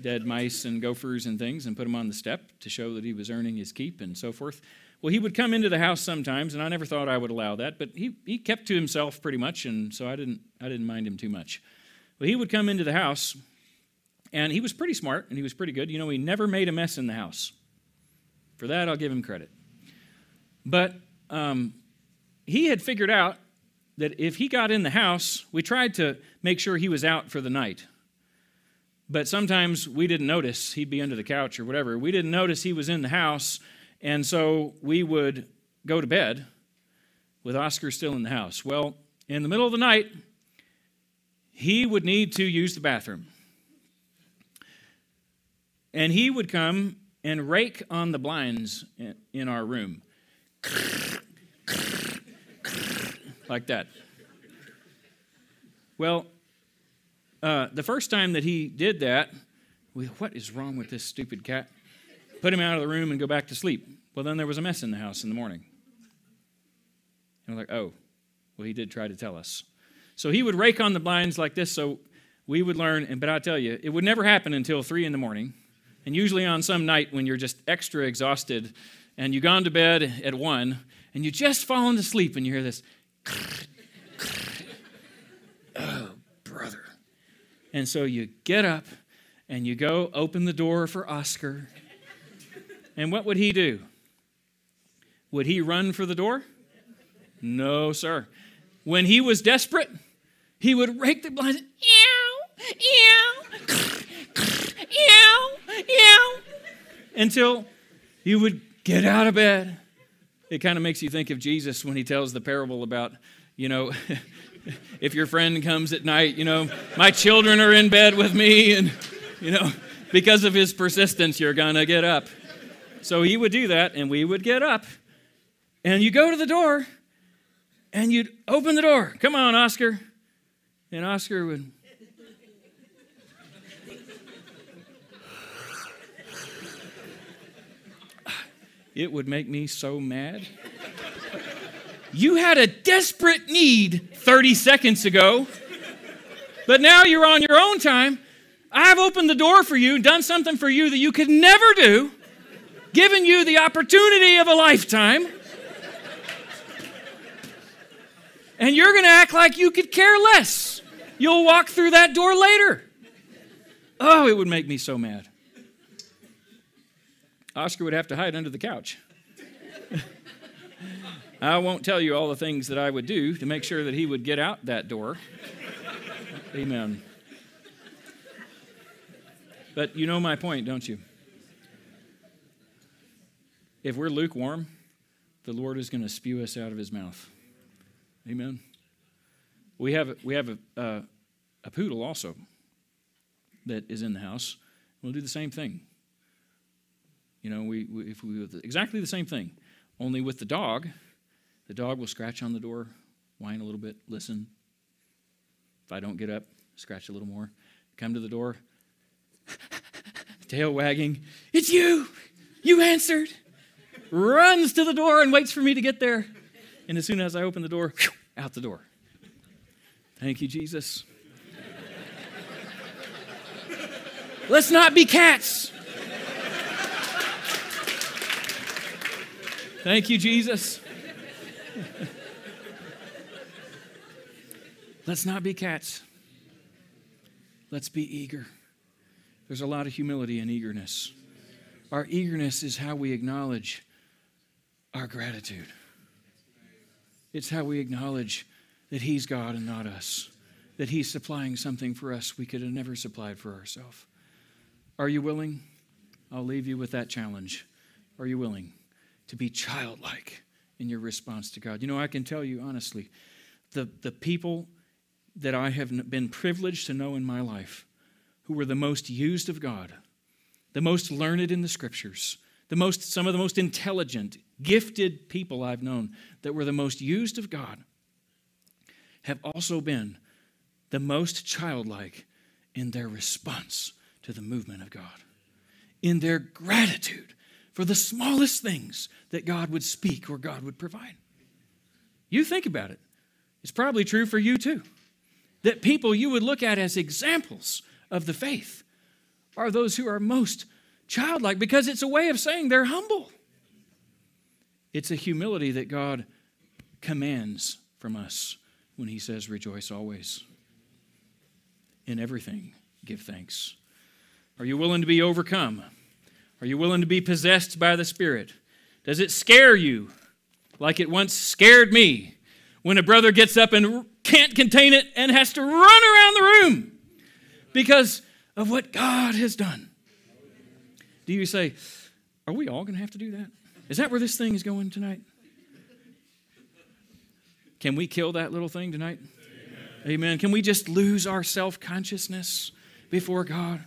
dead mice and gophers and things, and put them on the step to show that he was earning his keep and so forth. Well, he would come into the house sometimes, and I never thought I would allow that, but he, he kept to himself pretty much, and so I didn't, I didn't mind him too much. Well, he would come into the house, and he was pretty smart, and he was pretty good. You know, he never made a mess in the house. For that, I'll give him credit. But um, he had figured out that if he got in the house, we tried to make sure he was out for the night. But sometimes we didn't notice. He'd be under the couch or whatever. We didn't notice he was in the house, and so we would go to bed with Oscar still in the house. Well, in the middle of the night, he would need to use the bathroom. And he would come and rake on the blinds in our room. Like that. Well, uh, the first time that he did that, we, what is wrong with this stupid cat? Put him out of the room and go back to sleep. Well, then there was a mess in the house in the morning. And we're like, oh, well, he did try to tell us. So he would rake on the blinds like this, so we would learn. And but I tell you, it would never happen until three in the morning and usually on some night when you're just extra exhausted and you've gone to bed at one and you just fallen to sleep and you hear this, oh, brother. And so you get up and you go open the door for Oscar. And what would he do? Would he run for the door? No, sir. When he was desperate, he would rake the blinds. Ew, ew, ew yeah, until you would get out of bed. It kind of makes you think of Jesus when he tells the parable about, you know, <laughs> if your friend comes at night, you know, my children are in bed with me, and, you know, because of his persistence, you're going to get up. So he would do that, and we would get up. And you go to the door, and you'd open the door. Come on, Oscar. And Oscar would It would make me so mad. You had a desperate need 30 seconds ago, but now you're on your own time. I've opened the door for you, done something for you that you could never do, given you the opportunity of a lifetime. And you're going to act like you could care less. You'll walk through that door later. Oh, it would make me so mad. Oscar would have to hide under the couch. <laughs> I won't tell you all the things that I would do to make sure that he would get out that door. Amen. But you know my point, don't you? If we're lukewarm, the Lord is going to spew us out of his mouth. Amen. We have, we have a, uh, a poodle also that is in the house. We'll do the same thing. You know, we, we if we exactly the same thing, only with the dog, the dog will scratch on the door, whine a little bit, listen. If I don't get up, scratch a little more. Come to the door, <laughs> tail wagging. It's you. You answered. Runs to the door and waits for me to get there. And as soon as I open the door, out the door. Thank you, Jesus. <laughs> Let's not be cats. Thank you, Jesus. Let's not be cats. Let's be eager. There's a lot of humility and eagerness. Our eagerness is how we acknowledge our gratitude. It's how we acknowledge that He's God and not us, that He's supplying something for us we could have never supplied for ourselves. Are you willing? I'll leave you with that challenge. Are you willing? To be childlike in your response to God. You know, I can tell you honestly, the, the people that I have been privileged to know in my life who were the most used of God, the most learned in the scriptures, the most, some of the most intelligent, gifted people I've known that were the most used of God, have also been the most childlike in their response to the movement of God, in their gratitude for the smallest things that God would speak or God would provide. You think about it. It's probably true for you too. That people you would look at as examples of the faith are those who are most childlike because it's a way of saying they're humble. It's a humility that God commands from us when He says, Rejoice always. In everything, give thanks. Are you willing to be overcome? Are you willing to be possessed by the Spirit? Does it scare you like it once scared me when a brother gets up and can't contain it and has to run around the room because of what God has done? Do you say, Are we all going to have to do that? Is that where this thing is going tonight? Can we kill that little thing tonight? Amen. Amen. Can we just lose our self consciousness before God?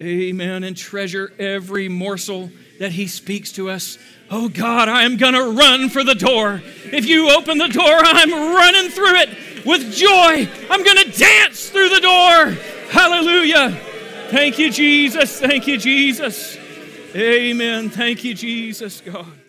Amen. And treasure every morsel that He speaks to us. Oh God, I am going to run for the door. If you open the door, I'm running through it with joy. I'm going to dance through the door. Hallelujah. Thank you, Jesus. Thank you, Jesus. Amen. Thank you, Jesus, God.